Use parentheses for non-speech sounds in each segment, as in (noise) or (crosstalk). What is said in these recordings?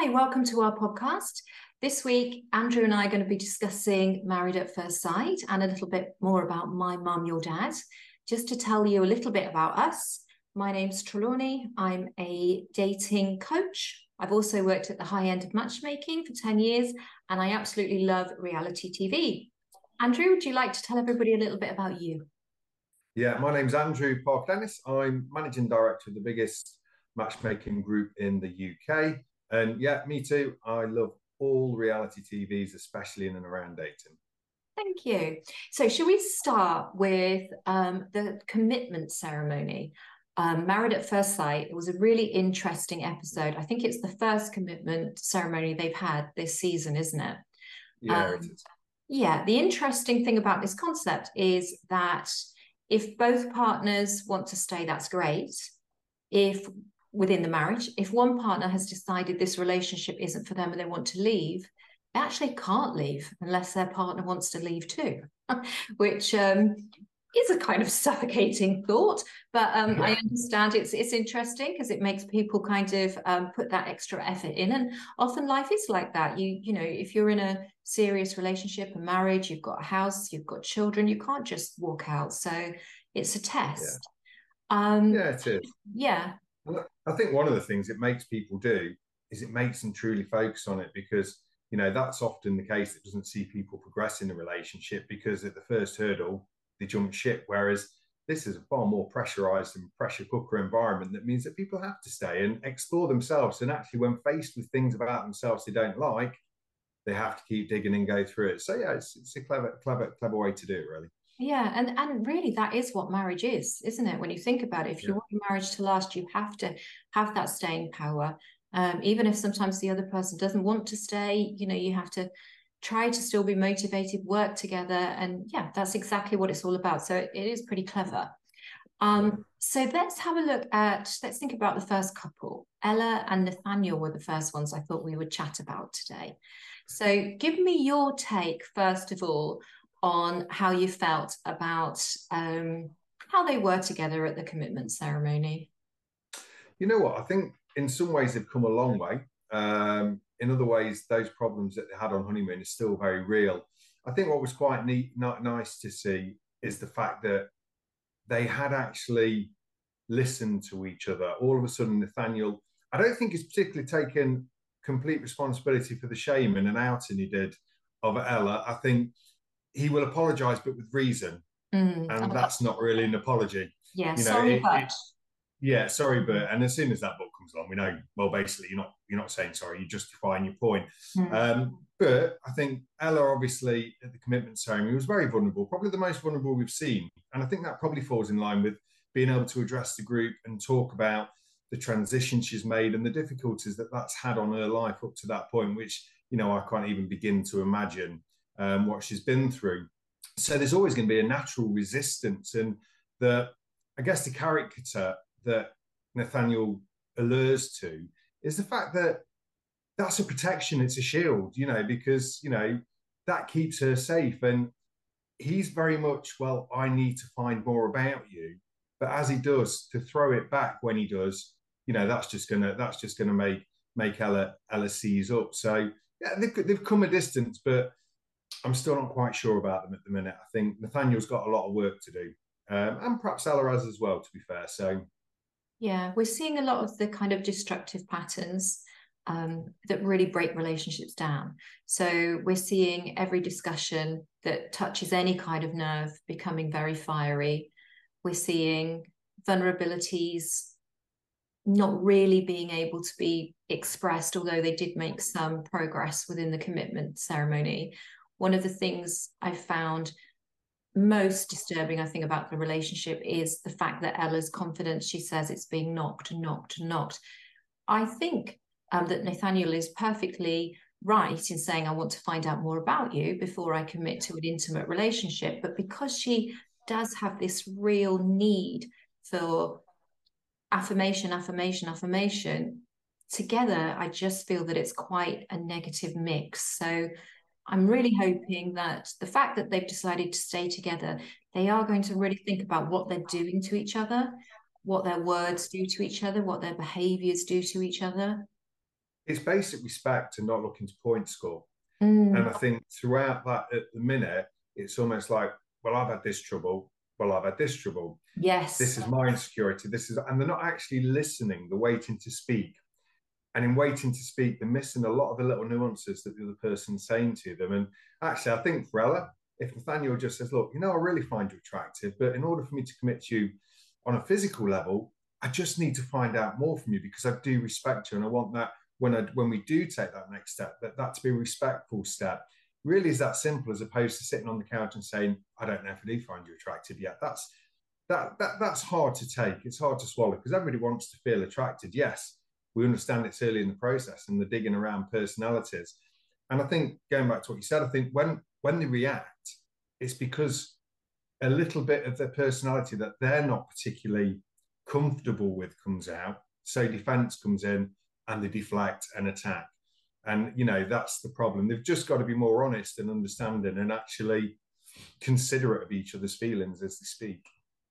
Hi, welcome to our podcast. This week, Andrew and I are going to be discussing Married at First Sight and a little bit more about my mum, your dad. Just to tell you a little bit about us, my name's Trelawney. I'm a dating coach. I've also worked at the high end of matchmaking for 10 years, and I absolutely love reality TV. Andrew, would you like to tell everybody a little bit about you? Yeah, my name's Andrew Park Dennis. I'm managing director of the biggest matchmaking group in the UK. And yeah, me too. I love all reality TVs, especially in and around dating. Thank you. So, should we start with um, the commitment ceremony? Um, Married at First Sight. It was a really interesting episode. I think it's the first commitment ceremony they've had this season, isn't it? Yeah, um, it is. Yeah. The interesting thing about this concept is that if both partners want to stay, that's great. If within the marriage. If one partner has decided this relationship isn't for them and they want to leave, they actually can't leave unless their partner wants to leave too, (laughs) which um, is a kind of (laughs) suffocating thought. But um, yeah. I understand it's it's interesting because it makes people kind of um, put that extra effort in, and often life is like that. You you know, if you're in a serious relationship, a marriage, you've got a house, you've got children, you can't just walk out. So it's a test. Yeah, um, yeah it is. Yeah. I think one of the things it makes people do is it makes them truly focus on it because you know that's often the case that doesn't see people progress in a relationship because at the first hurdle they jump ship. Whereas this is a far more pressurized and pressure cooker environment that means that people have to stay and explore themselves. And actually when faced with things about themselves they don't like they have to keep digging and go through it. So yeah it's, it's a clever clever clever way to do it really yeah, and and really that is what marriage is, isn't it? When you think about it, if you want your marriage to last, you have to have that staying power. Um, even if sometimes the other person doesn't want to stay, you know, you have to try to still be motivated, work together, and yeah, that's exactly what it's all about. So it, it is pretty clever. Um, so let's have a look at let's think about the first couple. Ella and Nathaniel were the first ones I thought we would chat about today. So give me your take first of all on how you felt about um, how they were together at the commitment ceremony. You know what? I think in some ways they've come a long way. Um, in other ways, those problems that they had on honeymoon are still very real. I think what was quite neat, not nice to see, is the fact that they had actually listened to each other. All of a sudden, Nathaniel, I don't think he's particularly taken complete responsibility for the shame and an outing he did of Ella. I think he will apologise, but with reason, mm, and that's not really an apology. Yeah, you know, sorry, it, but. It, yeah, sorry, but and as soon as that book comes along, we know well. Basically, you're not you're not saying sorry. You're justifying your point. Mm. Um, but I think Ella, obviously, at the commitment ceremony, was very vulnerable, probably the most vulnerable we've seen, and I think that probably falls in line with being able to address the group and talk about the transition she's made and the difficulties that that's had on her life up to that point, which you know I can't even begin to imagine um, what she's been through. So there's always going to be a natural resistance. And the, I guess, the character that Nathaniel allures to is the fact that that's a protection, it's a shield, you know, because, you know, that keeps her safe. And he's very much, well, I need to find more about you. But as he does, to throw it back when he does, you know, that's just gonna that's just gonna make make Ella Ella seize up. So yeah, they've, they've come a distance, but I'm still not quite sure about them at the minute. I think Nathaniel's got a lot of work to do, um, and perhaps Ella has as well. To be fair, so yeah, we're seeing a lot of the kind of destructive patterns um, that really break relationships down. So we're seeing every discussion that touches any kind of nerve becoming very fiery. We're seeing vulnerabilities not really being able to be expressed, although they did make some progress within the commitment ceremony one of the things I found most disturbing, I think, about the relationship is the fact that Ella's confidence, she says it's being knocked, knocked, knocked. I think um, that Nathaniel is perfectly right in saying, I want to find out more about you before I commit to an intimate relationship. But because she does have this real need for affirmation, affirmation, affirmation, together, I just feel that it's quite a negative mix. So I'm really hoping that the fact that they've decided to stay together, they are going to really think about what they're doing to each other, what their words do to each other, what their behaviors do to each other. it's basic respect and not looking to point score. Mm. And I think throughout that at the minute, it's almost like, well, I've had this trouble. Well, I've had this trouble. Yes. This is my insecurity. This is, and they're not actually listening, they're waiting to speak. And in waiting to speak, they're missing a lot of the little nuances that the other person's saying to them. And actually, I think for Ella, if Nathaniel just says, look, you know, I really find you attractive, but in order for me to commit to you on a physical level, I just need to find out more from you because I do respect you and I want that when I, when we do take that next step, that that to be a respectful step. Really is that simple as opposed to sitting on the couch and saying, I don't know if I do find you attractive yet. That's that, that that's hard to take. It's hard to swallow because everybody wants to feel attracted. Yes, we understand it's early in the process and the digging around personalities. And I think going back to what you said, I think when when they react, it's because a little bit of their personality that they're not particularly comfortable with comes out. So defense comes in and they deflect and attack. And you know, that's the problem. They've just got to be more honest and understanding and actually considerate of each other's feelings as they speak.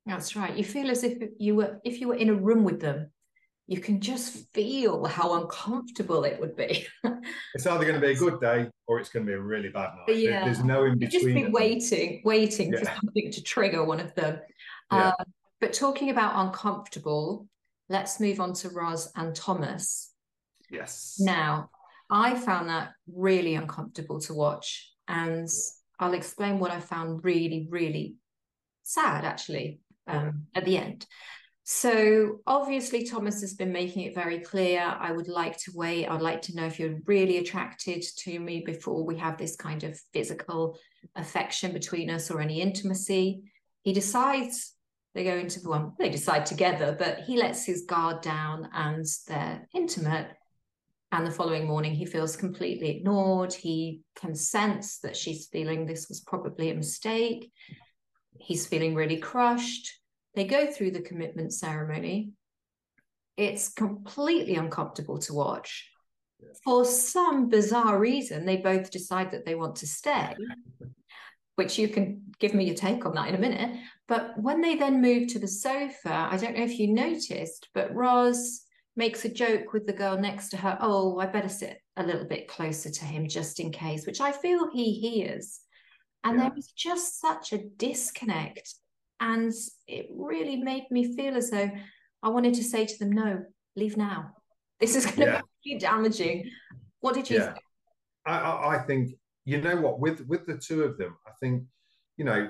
That's right. You feel as if you were if you were in a room with them you can just feel how uncomfortable it would be. (laughs) it's either going to be a good day or it's going to be a really bad night. Yeah. There's no in between. Just be waiting, waiting yeah. for something to trigger one of them. Yeah. Um, but talking about uncomfortable, let's move on to Roz and Thomas. Yes. Now, I found that really uncomfortable to watch. And I'll explain what I found really, really sad actually um, at the end. So obviously, Thomas has been making it very clear. I would like to wait. I'd like to know if you're really attracted to me before we have this kind of physical affection between us or any intimacy. He decides they go into the one, they decide together, but he lets his guard down and they're intimate. And the following morning, he feels completely ignored. He can sense that she's feeling this was probably a mistake. He's feeling really crushed they go through the commitment ceremony. It's completely uncomfortable to watch. For some bizarre reason, they both decide that they want to stay, (laughs) which you can give me your take on that in a minute. But when they then move to the sofa, I don't know if you noticed, but Roz makes a joke with the girl next to her. Oh, I better sit a little bit closer to him just in case, which I feel he hears. And yeah. there was just such a disconnect and it really made me feel as though I wanted to say to them, no, leave now. This is going yeah. to be damaging. What did you yeah. think? I, I think, you know what, with, with the two of them, I think, you know,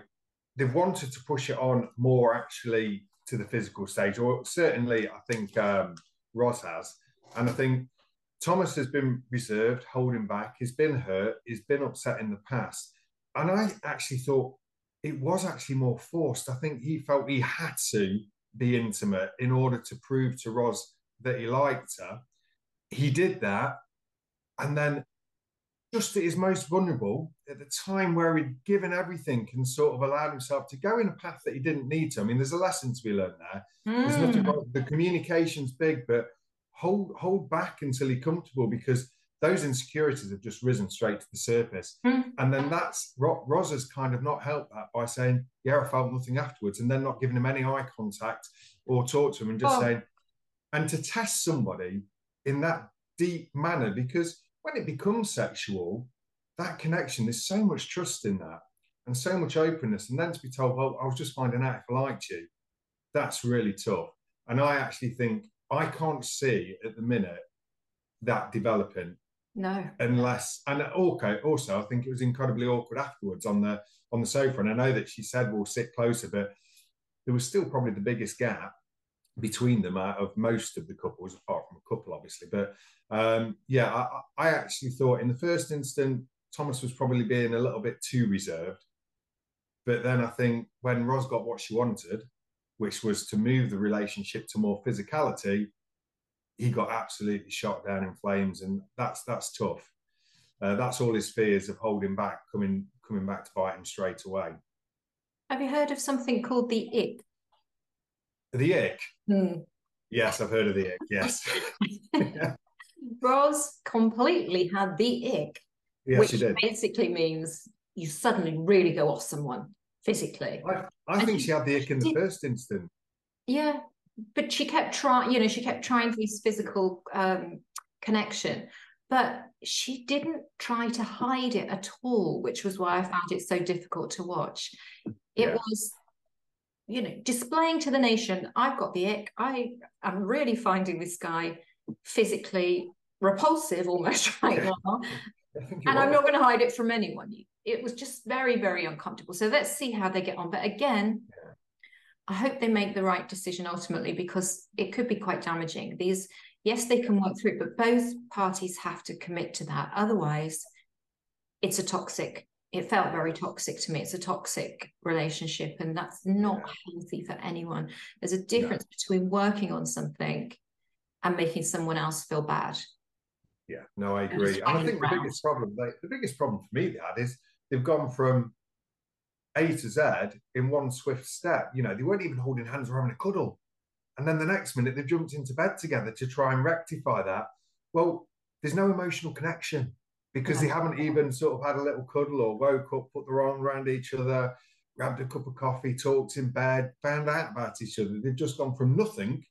they've wanted to push it on more actually to the physical stage, or certainly I think um, Roz has. And I think Thomas has been reserved, holding back. He's been hurt. He's been upset in the past. And I actually thought it was actually more forced. I think he felt he had to be intimate in order to prove to Roz that he liked her. He did that. And then just at his most vulnerable, at the time where he'd given everything and sort of allowed himself to go in a path that he didn't need to. I mean, there's a lesson to be learned there. Mm. There's nothing wrong. The communication's big, but hold hold back until you're comfortable because those insecurities have just risen straight to the surface. Mm. And then that's Roz has kind of not helped that by saying, Yeah, I felt nothing afterwards, and then not giving him any eye contact or talk to him and just oh. saying, and to test somebody in that deep manner, because when it becomes sexual, that connection, there's so much trust in that and so much openness. And then to be told, Well, I was just finding out if I liked you, that's really tough. And I actually think I can't see at the minute that developing no. Unless and okay, also I think it was incredibly awkward afterwards on the on the sofa. And I know that she said we'll sit closer, but there was still probably the biggest gap between them out of most of the couples, apart from a couple, obviously. But um, yeah, I, I actually thought in the first instant Thomas was probably being a little bit too reserved. But then I think when Ros got what she wanted, which was to move the relationship to more physicality, he got absolutely shot down in flames, and that's that's tough. Uh, that's all his fears of holding back coming coming back to bite him straight away. Have you heard of something called the ick? The ick. Hmm. Yes, I've heard of the ick. Yes. (laughs) Roz completely had the ick, yes, which basically means you suddenly really go off someone physically. I, I think she had the ick in the did, first instant. Yeah, but she kept trying you know she kept trying these physical um connection but she didn't try to hide it at all which was why i found it so difficult to watch. It yeah. was you know displaying to the nation i've got the ick. I am really finding this guy physically repulsive almost (laughs) right now and i'm not going to hide it from anyone. It was just very very uncomfortable. So let's see how they get on. But again yeah. I hope they make the right decision ultimately because it could be quite damaging. These yes they can work through it but both parties have to commit to that. Otherwise it's a toxic it felt very toxic to me. It's a toxic relationship and that's not healthy for anyone. There's a difference yeah. between working on something and making someone else feel bad. Yeah. No i agree. And i think around. the biggest problem the biggest problem for me that is they've gone from a to z in one swift step you know they weren't even holding hands or having a cuddle and then the next minute they've jumped into bed together to try and rectify that. Well, there's no emotional connection because they haven't even sort of had a little cuddle or woke up, put their arm around each other, grabbed a cup of coffee, talked in bed, found out about each other. They've just gone from nothing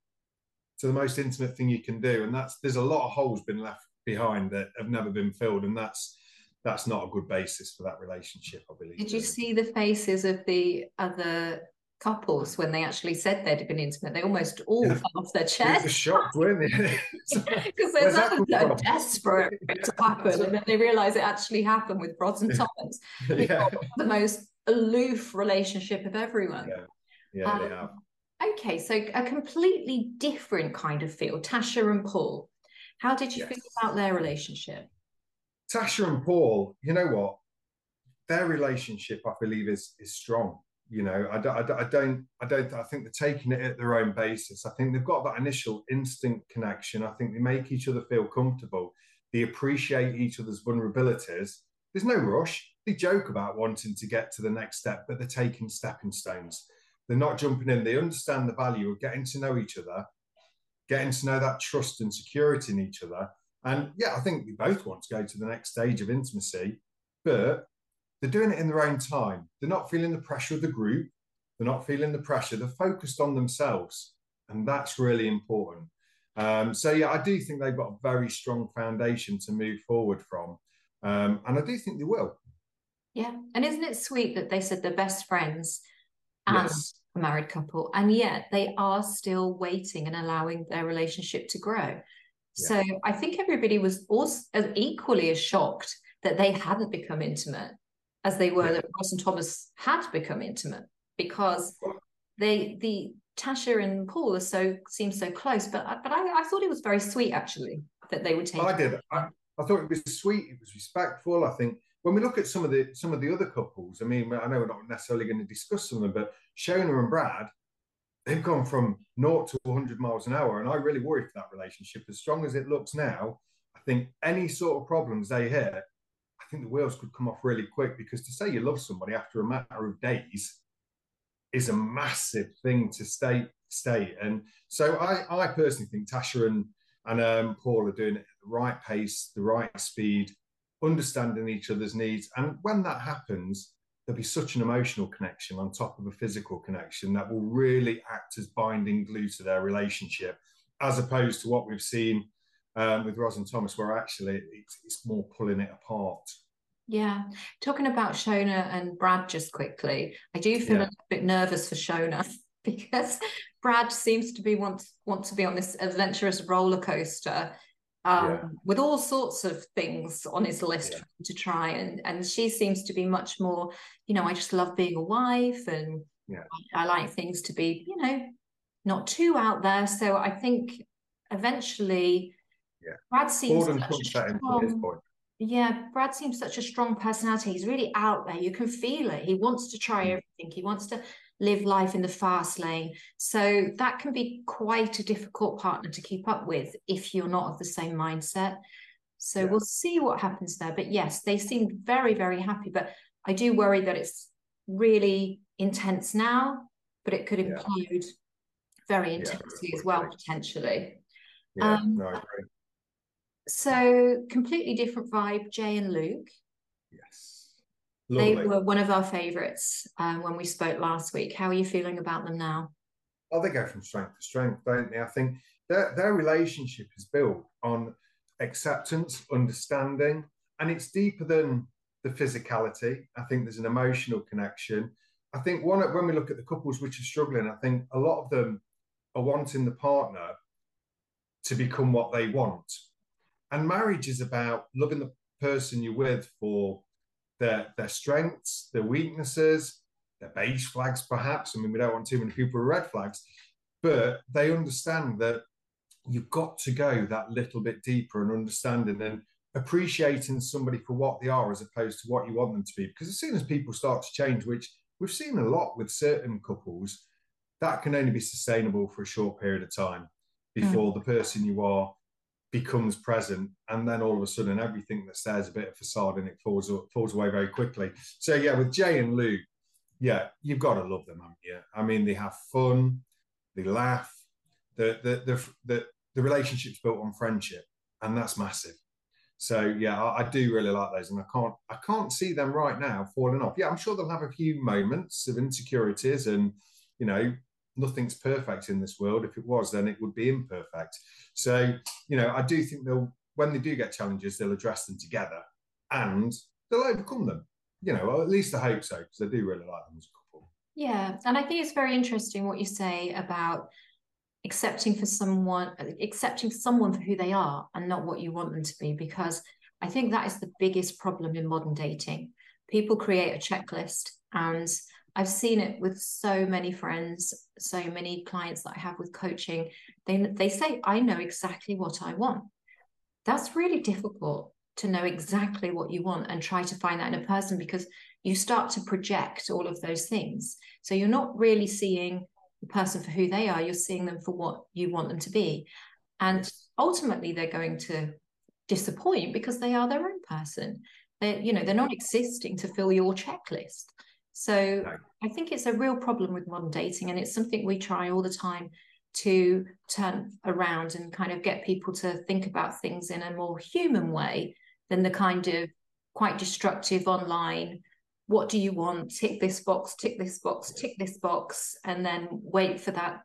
to the most intimate thing you can do. And that's there's a lot of holes been left behind that have never been filled. And that's that's not a good basis for that relationship, I believe. Did you see the faces of the other couples when they actually said they'd been intimate. They almost all yeah. fell off their chairs. They were shocked, weren't they? (laughs) (laughs) Because there's others that are desperate to happen, and then they realise it actually happened with Roz and Thomas. (laughs) yeah. The most aloof relationship of everyone. Yeah, yeah um, they have. Okay, so a completely different kind of feel. Tasha and Paul. How did you yes. feel about their relationship? Tasha and Paul, you know what? Their relationship, I believe, is is strong you know, I don't, I don't, I don't, I don't, I think they're taking it at their own basis. I think they've got that initial instinct connection. I think they make each other feel comfortable. They appreciate each other's vulnerabilities. There's no rush. They joke about wanting to get to the next step, but they're taking stepping stones. They're not jumping in. They understand the value of getting to know each other, getting to know that trust and security in each other. And yeah, I think we both want to go to the next stage of intimacy, but they're doing it in their own time. They're not feeling the pressure of the group. They're not feeling the pressure. They're focused on themselves. And that's really important. Um, so, yeah, I do think they've got a very strong foundation to move forward from. Um, and I do think they will. Yeah. And isn't it sweet that they said they're best friends and yes. a married couple, and yet they are still waiting and allowing their relationship to grow? Yeah. So I think everybody was also as equally as shocked that they hadn't become intimate as they were that Ross and Thomas had become intimate because they the Tasha and Paul are so seem so close. But but I, I thought it was very sweet actually that they would take. I did. I, I thought it was sweet. It was respectful. I think when we look at some of the some of the other couples, I mean, I know we're not necessarily going to discuss some of them, but Shona and Brad, they've gone from naught to 100 miles an hour, and I really worry for that relationship. As strong as it looks now, I think any sort of problems they hit I think the wheels could come off really quick because to say you love somebody after a matter of days is a massive thing to state state. And so I, I personally think Tasha and and um, Paul are doing it at the right pace, the right speed, understanding each other's needs. And when that happens, there'll be such an emotional connection on top of a physical connection that will really act as binding glue to their relationship, as opposed to what we've seen um, with Ros and Thomas, where actually it's, it's more pulling it apart. Yeah. Talking about Shona and Brad just quickly, I do feel yeah. a bit nervous for Shona (laughs) because Brad seems to be want want to be on this adventurous roller coaster um, yeah. with all sorts of things on his list yeah. to try and and she seems to be much more, you know, I just love being a wife and yeah. I, I like things to be, you know, not too out there. So I think eventually yeah. Brad seems strong, yeah, Brad seems such a strong personality. He's really out there. You can feel it. He wants to try mm. everything. He wants to live life in the fast lane. So that can be quite a difficult partner to keep up with if you're not of the same mindset. So yeah. we'll see what happens there. But yes, they seem very, very happy. But I do worry that it's really intense now, but it could implode yeah. very intensely yeah, as well, potentially. Yeah, um, no, I agree. So completely different vibe, Jay and Luke. Yes. Lovely. They were one of our favourites um, when we spoke last week. How are you feeling about them now? Oh, they go from strength to strength, don't they? I think their their relationship is built on acceptance, understanding, and it's deeper than the physicality. I think there's an emotional connection. I think one when we look at the couples which are struggling, I think a lot of them are wanting the partner to become what they want. And marriage is about loving the person you're with for their their strengths, their weaknesses, their beige flags, perhaps. I mean, we don't want too many people with red flags, but they understand that you've got to go that little bit deeper and understanding and appreciating somebody for what they are as opposed to what you want them to be. Because as soon as people start to change, which we've seen a lot with certain couples, that can only be sustainable for a short period of time before mm. the person you are becomes present and then all of a sudden everything that says a bit of facade and it falls falls away very quickly. So yeah with jay and luke yeah you've got to love them haven't you? I mean they have fun they laugh the the the, the, the relationship's built on friendship and that's massive. So yeah I, I do really like those and i can't i can't see them right now falling off. Yeah i'm sure they'll have a few moments of insecurities and you know nothing's perfect in this world. If it was, then it would be imperfect. So, you know, I do think they'll, when they do get challenges, they'll address them together and they'll overcome them. You know, at least I hope so, because I do really like them as a couple. Yeah. And I think it's very interesting what you say about accepting for someone, accepting someone for who they are and not what you want them to be, because I think that is the biggest problem in modern dating. People create a checklist and I've seen it with so many friends, so many clients that I have with coaching. They they say, I know exactly what I want. That's really difficult to know exactly what you want and try to find that in a person because you start to project all of those things. So you're not really seeing the person for who they are, you're seeing them for what you want them to be. And ultimately they're going to disappoint because they are their own person. They, you know, they're not existing to fill your checklist. So I think it's a real problem with modern dating, and it's something we try all the time to turn around and kind of get people to think about things in a more human way than the kind of quite destructive online what do you want? Tick this box tick this box tick this box and then wait for that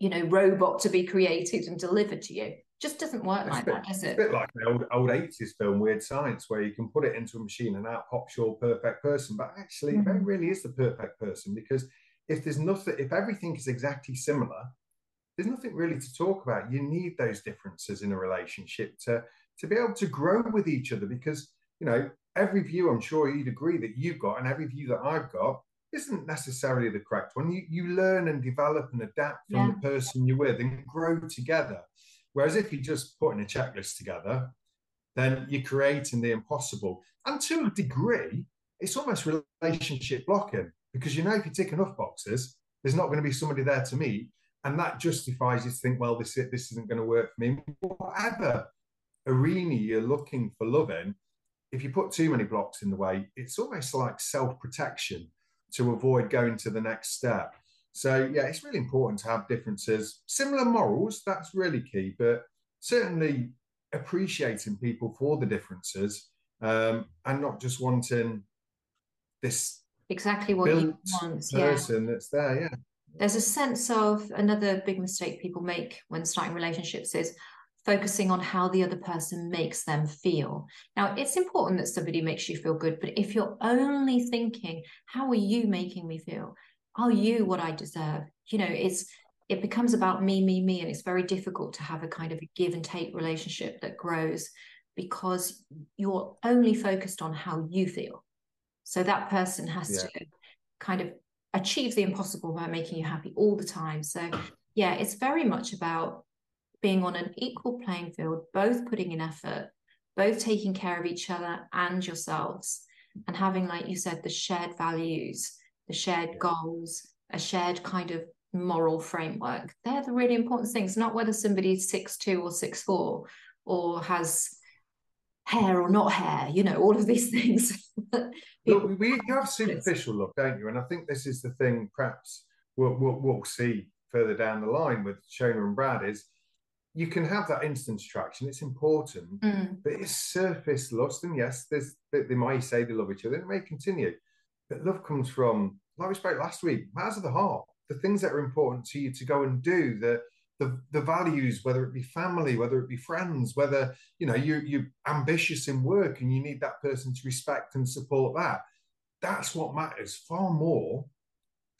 you know robot to be created and delivered to you just doesn't work like bit, that, does it? It's a bit like an old old 80s film, Weird Science, where you can put it into a machine and out pops your perfect person. But actually, mm-hmm. it really is the perfect person because if there's nothing, if everything is exactly similar, there's nothing really to talk about. You need those differences in a relationship to to be able to grow with each other because you know every view I'm sure you'd agree that you've got and every view that I've got isn't necessarily the correct one. You you learn and develop and adapt from yeah. the person you're with and grow together. Whereas if you're just putting a checklist together, then you're creating the impossible. And to a degree, it's almost relationship blocking because you know if you tick enough boxes, there's not going to be somebody there to meet, and that justifies you to think, well, this this isn't going to work for me. Whatever arena you're looking for loving, if you put too many blocks in the way, it's almost like self protection to avoid going to the next step. So yeah, it's really important to have differences, similar morals. That's really key, but certainly appreciating people for the differences um, and not just wanting this exactly what you want person yeah. that's there. Yeah, there's a sense of another big mistake people make when starting relationships is focusing on how the other person makes them feel. Now, it's important that somebody makes you feel good, but if you're only thinking, how are you making me feel? Are you what I deserve? You know, it's it becomes about me, me, me, and it's very difficult to have a kind of a give and take relationship that grows because you're only focused on how you feel. So that person has yeah. to kind of achieve the impossible by making you happy all the time. So yeah, it's very much about being on an equal playing field, both putting in effort, both taking care of each other and yourselves, and having, like you said, the shared values the shared goals, a shared kind of moral framework. They're the really important things, not whether somebody's six two or six four or has hair or not hair, you know, all of these (laughs) things. look, we, have superficial look, don't you? And I think this is the thing perhaps we'll, we'll, we'll see further down the line with Shona and Brad is you can have that instant attraction. It's important, mm. but it's surface lust. And yes, there's they might say they love each other. It may continue, but love comes from, like we spoke last week, matters of the heart, the things that are important to you to go and do, the the, the values, whether it be family, whether it be friends, whether you know you you're ambitious in work and you need that person to respect and support that. That's what matters far more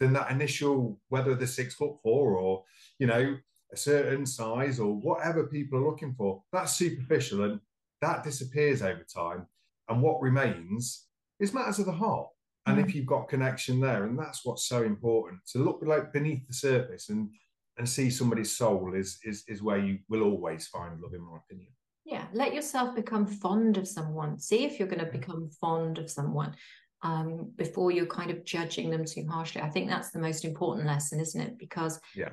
than that initial whether they're six foot four or you know a certain size or whatever people are looking for. That's superficial and that disappears over time. And what remains is matters of the heart. And if you've got connection there, and that's what's so important to look like beneath the surface and and see somebody's soul is is is where you will always find love, in my opinion. Yeah, let yourself become fond of someone. See if you're going to become fond of someone um, before you're kind of judging them too harshly. I think that's the most important lesson, isn't it? Because yeah,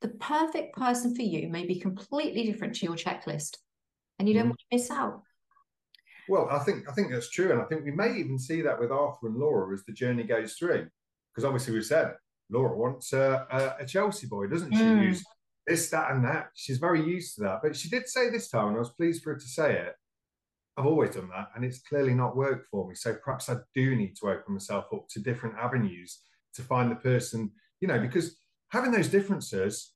the perfect person for you may be completely different to your checklist, and you don't mm. want to miss out. Well, I think I think that's true, and I think we may even see that with Arthur and Laura as the journey goes through, because obviously we've said Laura wants a, a, a Chelsea boy, doesn't she? Mm. Who's this, that, and that. She's very used to that. But she did say this time, and I was pleased for her to say it. I've always done that, and it's clearly not worked for me. So perhaps I do need to open myself up to different avenues to find the person, you know, because having those differences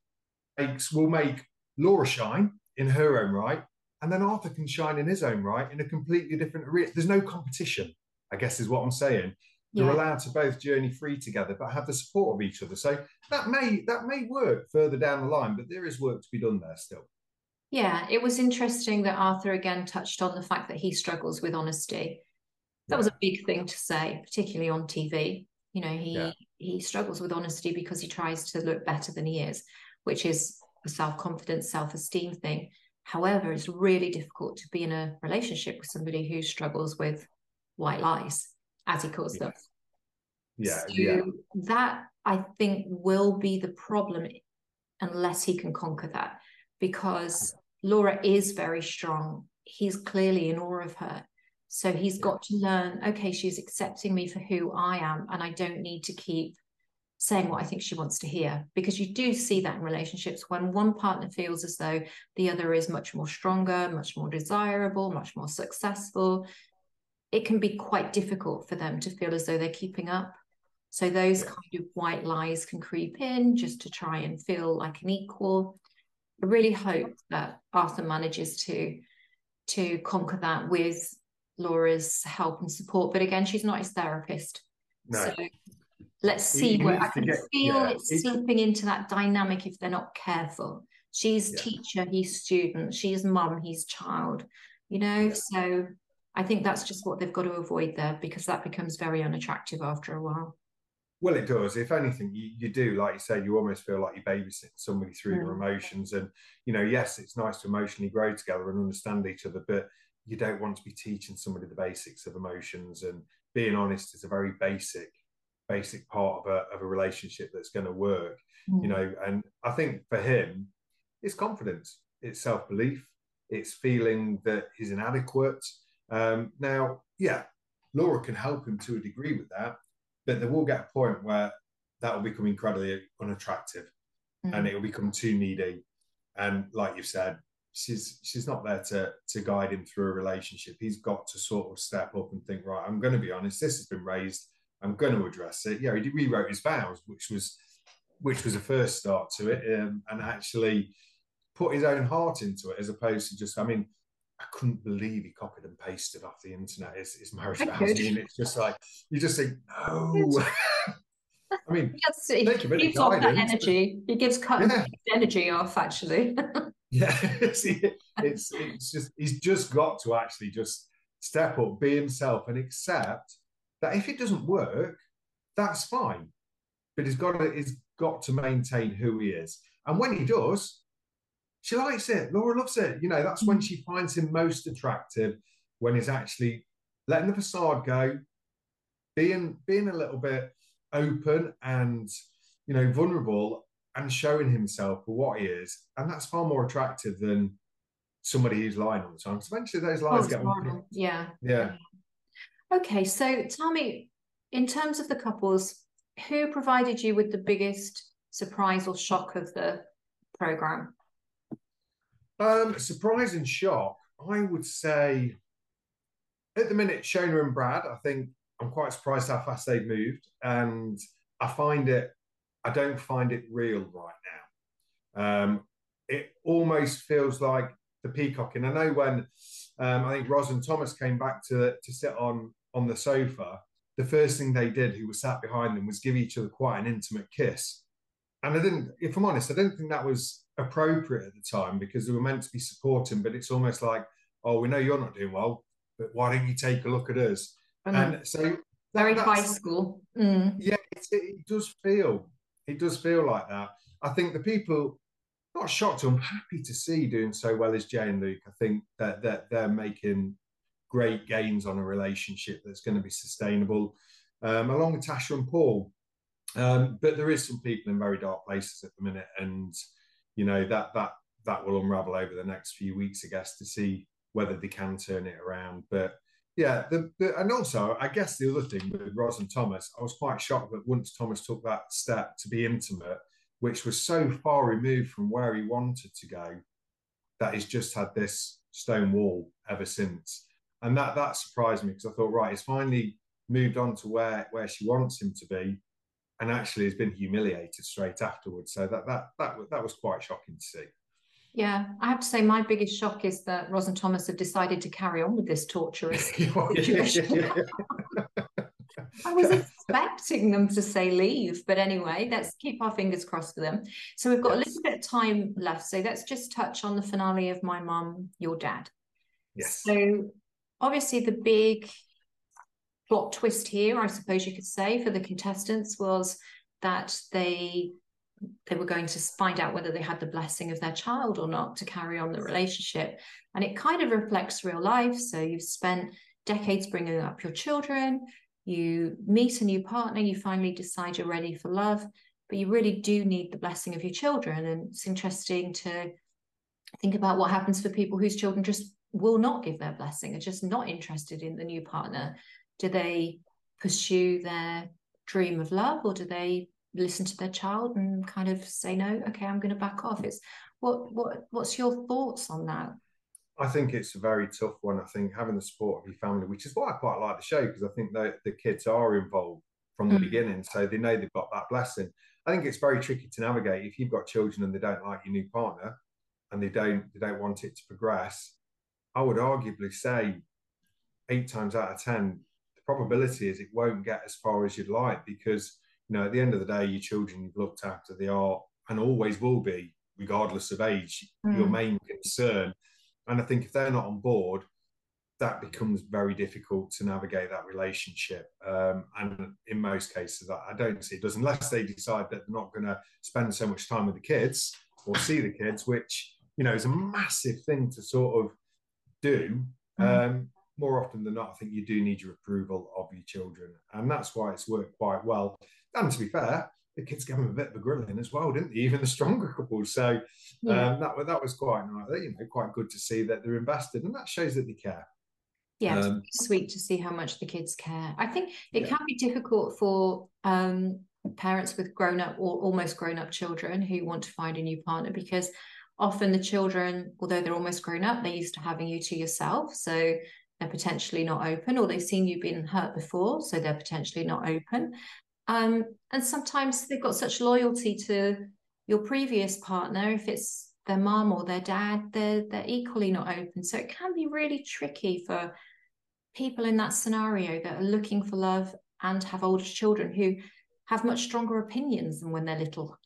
makes will make Laura shine in her own right, and then Arthur can shine in his own right in a completely different arena. There's no competition, I guess, is what I'm saying. They're allowed to both journey free together but have the support of each other. So that may that may work further down the line but there is work to be done there still. Yeah it was interesting that arthur again touched on the fact that he struggles with honesty. That yeah. was a big thing to say particularly on tv you know he yeah. he struggles with honesty because he tries to look better than he is which is a self-confidence self-esteem thing however it's really difficult to be in a relationship with somebody who struggles with white lies as he calls them. Yeah, so yeah. That I think will be the problem unless he can conquer that, because Laura is very strong. He's clearly in awe of her. So he's got to learn, okay, she's accepting me for who I am, and I don't need to keep saying what I think she wants to hear. Because you do see that in relationships when one partner feels as though the other is much more stronger, much more desirable, much more successful it can be quite difficult for them to feel as though they're keeping up. So those kind of white lies can creep in just to try and feel like an equal. I really hope that Arthur manages to to conquer that with Laura's help and support. But again, she's not his therapist. No. So let's see he where I can get, feel yeah, it's slipping into that dynamic if they're not careful. She's yeah. teacher, he's student, she's mum, he's child, you know. Yeah. So I think that's just what they've got to avoid there because that becomes very unattractive after a while. Well, it does. If anything, you, you do, like you say, you almost feel like you're babysitting somebody through mm. their emotions. And, you know, yes, it's nice to emotionally grow together and understand each other, but you don't want to be teaching somebody the basics of emotions. And being honest is a very basic, basic part of a, of a relationship that's going to work, mm. you know. And I think for him, it's confidence, it's self belief, it's feeling that he's inadequate um, now, yeah, Laura can help him to a degree with that, but there will get a point where that will become incredibly unattractive mm-hmm. and it will become too needy. And like you've said, she's she's not there to to guide him through a relationship. He's got to sort of step up and think, right, I'm going to be honest. This has been raised. I'm going to address it. Yeah, he rewrote his vows, which was which was a first start to it, um, and actually put his own heart into it, as opposed to just. I mean, I couldn't believe he copied and pasted off the internet his, his marriage vows. I mean, it's just like you just think, no. (laughs) I mean, yes, he gives off that energy. He gives cut yeah. energy off, actually. (laughs) yeah, (laughs) it's, it's it's just he's just got to actually just step up, be himself, and accept that if it doesn't work, that's fine. But he's got to he's got to maintain who he is, and when he does, she likes it. Laura loves it. You know, that's when she finds him most attractive when he's actually letting the facade go, being being a little bit open and you know vulnerable and showing himself for what he is, and that's far more attractive than somebody who's lying all the time. Because eventually those lies oh, get on. Yeah. Yeah. Okay, so tell me, in terms of the couples, who provided you with the biggest surprise or shock of the program? Um, surprise and shock. I would say at the minute, Shona and Brad, I think I'm quite surprised how fast they've moved. And I find it, I don't find it real right now. Um, it almost feels like the peacock. And I know when um, I think Ros and Thomas came back to to sit on on the sofa, the first thing they did, who was sat behind them, was give each other quite an intimate kiss. And I didn't, if I'm honest, I didn't think that was appropriate at the time because they were meant to be supporting, but it's almost like, oh, we know you're not doing well, but why don't you take a look at us? And so very high school. Mm. Yeah, it, it, does feel, it does feel like that. I think the people, not shocked, I'm happy to see doing so well as Jay and Luke. I think that, that they're making great gains on a relationship that's going to be sustainable, um, along with Tasha and Paul. Um, but there is some people in very dark places at the minute, and you know that that that will unravel over the next few weeks, I guess, to see whether they can turn it around. But yeah, the, the, and also I guess the other thing with Ros and Thomas, I was quite shocked that once Thomas took that step to be intimate, which was so far removed from where he wanted to go, that he's just had this stone wall ever since and that that surprised me because I thought, right, he's finally moved on to where where she wants him to be, and actually has been humiliated straight afterwards. So that that that that was quite shocking to see. Yeah, I have to say my biggest shock is that Ros and Thomas have decided to carry on with this torturous (laughs) situation. (laughs) I was expecting them to say leave, but anyway, let's keep our fingers crossed for them. So we've got yes. a little bit of time left. So let's just touch on the finale of My Mum, Your Dad. Yes. So obviously the big plot twist here, I suppose you could say, for the contestants was that they they were going to find out whether they had the blessing of their child or not to carry on the relationship. And it kind of reflects real life. So you've spent decades bringing up your children, you meet a new partner, you finally decide you're ready for love, but you really do need the blessing of your children. And it's interesting to think about what happens for people whose children just will not give their blessing, are just not interested in the new partner? Do they pursue their dream of love or do they listen to their child and kind of say no okay i'm going to back off it's what what what's your thoughts on that? I think it's a very tough one. I think having the support of your family which is why i quite like the show because i think that the kids are involved from the mm. beginning so they know they've got that blessing. I think it's very tricky to navigate if you've got children and they don't like your new partner and they don't they don't want it to progress I would arguably say eight times out of 10, the probability is it won't get as far as you'd like because, you know, at the end of the day, your children you've looked after, they are and always will be, regardless of age, mm. your main concern. And I think if they're not on board, that becomes very difficult to navigate that relationship. Um, and in most cases, I don't see it does, unless they decide that they're not going to spend so much time with the kids or see the kids, which, you know, is a massive thing to sort of do, mm. um, more often than not, I think you do need your approval of your children. And that's why it's worked quite well. And to be fair, the kids gave them a bit of a grilling as well, didn't they? (laughs) Even the stronger couples. So yeah. um, that that was quite nice. You know, quite good to see that they're invested, and that shows that they care. Yeah, um, sweet to see how much the kids care. I think it yeah. can be difficult for um, parents with grown up or almost grown up children who want to find a new partner because often the children, although they're almost grown up, they're used to having you to yourself. So they're potentially not open, or they've seen you being hurt before, so they're potentially not open. Um, and sometimes they've got such loyalty to your previous partner, if it's their mom or their dad, they're they're equally not open. So it can be really tricky for people in that scenario that are looking for love and have older children who have much stronger opinions than when they're little.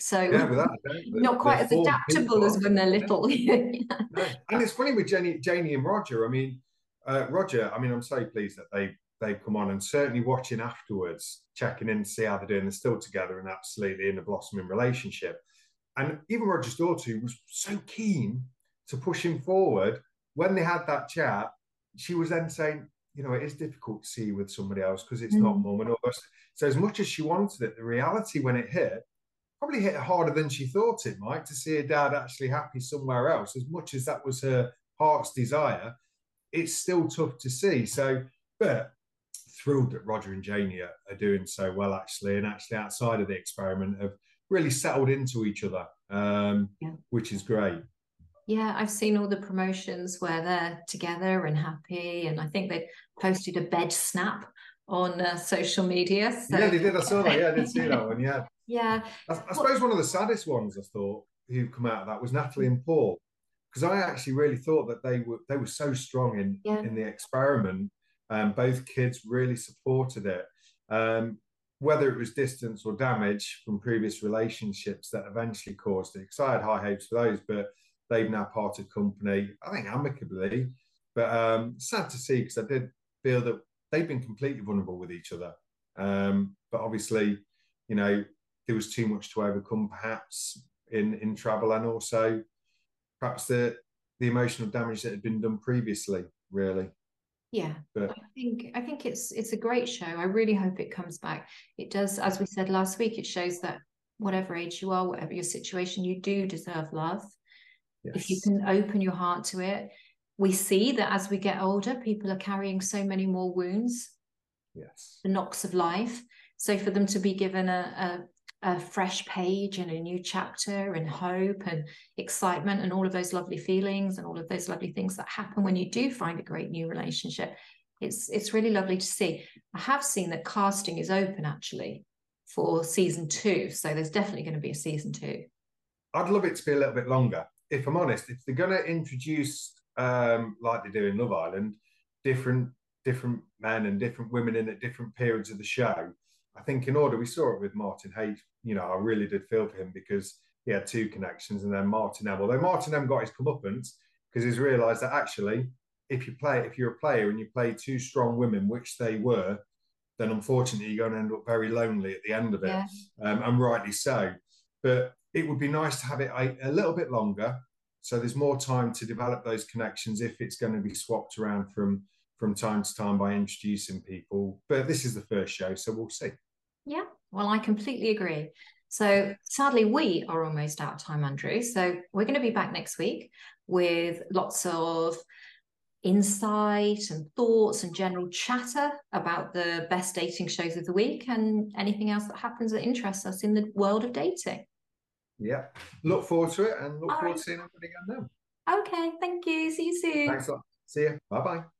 So yeah, not quite as adaptable as when they're little. (laughs) no. And it's funny with Jenny, Janie and Roger. I mean, uh, Roger. I mean, I'm so pleased that they they've come on and certainly watching afterwards, checking in to see how they're doing. They're still together and absolutely in a blossoming relationship. And even Roger's daughter was so keen to push him forward. When they had that chat, she was then saying, you know, it is difficult to see with somebody else because it's mm. not mum and us. So as much as she wanted it, the reality when it hit probably hit harder than she thought it might to see her dad actually happy somewhere else. As much as that was her heart's desire, it's still tough to see. So, but thrilled that Roger and Janie are, are doing so well, actually, and actually outside of the experiment have really settled into each other, um, yeah. which is great. Yeah, I've seen all the promotions where they're together and happy, and I think they posted a bed snap on uh, social media. So. Yeah, they did. I saw that. Yeah, I did see that (laughs) one. Yeah. Yeah. I, I suppose one of the saddest ones I thought who've come out of that was Natalie and Paul, because I actually really thought that they were they were so strong in yeah. in the experiment. Um, both kids really supported it. Um, whether it was distance or damage from previous relationships that eventually caused it. Because I had high hopes for those, but they've now parted company. I think amicably, but um, sad to see because I did feel that they've been completely vulnerable with each other. Um, but obviously, you know, there was too much to overcome, perhaps in in travel, and also perhaps the the emotional damage that had been done previously. Really. Yeah, but I think I think it's it's a great show. I really hope it comes back. It does, as we said last week, it shows that whatever age you are, whatever your situation, you do deserve love. Yes. If you can open your heart to it, we see that as we get older, people are carrying so many more wounds. Yes. The knocks of life. So for them to be given a, a, fresh page and a new chapter and hope and excitement and all of those lovely feelings and all of those lovely things that happen when you do find a great new relationship. It's it's really lovely to see. I have seen that casting is open actually for season two. So there's definitely going to be a season two. I'd love it to be a little bit longer. If I'm honest, if they're going to introduce um, like they do in Love Island, different different men and different women in at different periods of the show. I think in order we saw it with Martin Hate. You know, I really did feel for him because he had two connections, and then Martin M. Although Martin M. got his comeuppance because he's realised that actually, if you play, if you're a player and you play two strong women, which they were, then unfortunately you're going to end up very lonely at the end of it, yeah. um, and rightly so. But it would be nice to have it a, a little bit longer so there's more time to develop those connections if it's going to be swapped around from from time to time by introducing people. But this is the first show, so we'll see. Yeah, well, I completely agree. So sadly, we are almost out of time, Andrew. So we're going to be back next week with lots of insight and thoughts and general chatter about the best dating shows of the week and anything else that happens that interests us in the world of dating. Yeah. Look forward to it and look All forward right. to seeing everybody again then. Okay. Thank you. See you soon. Thanks a lot. See you. Bye bye.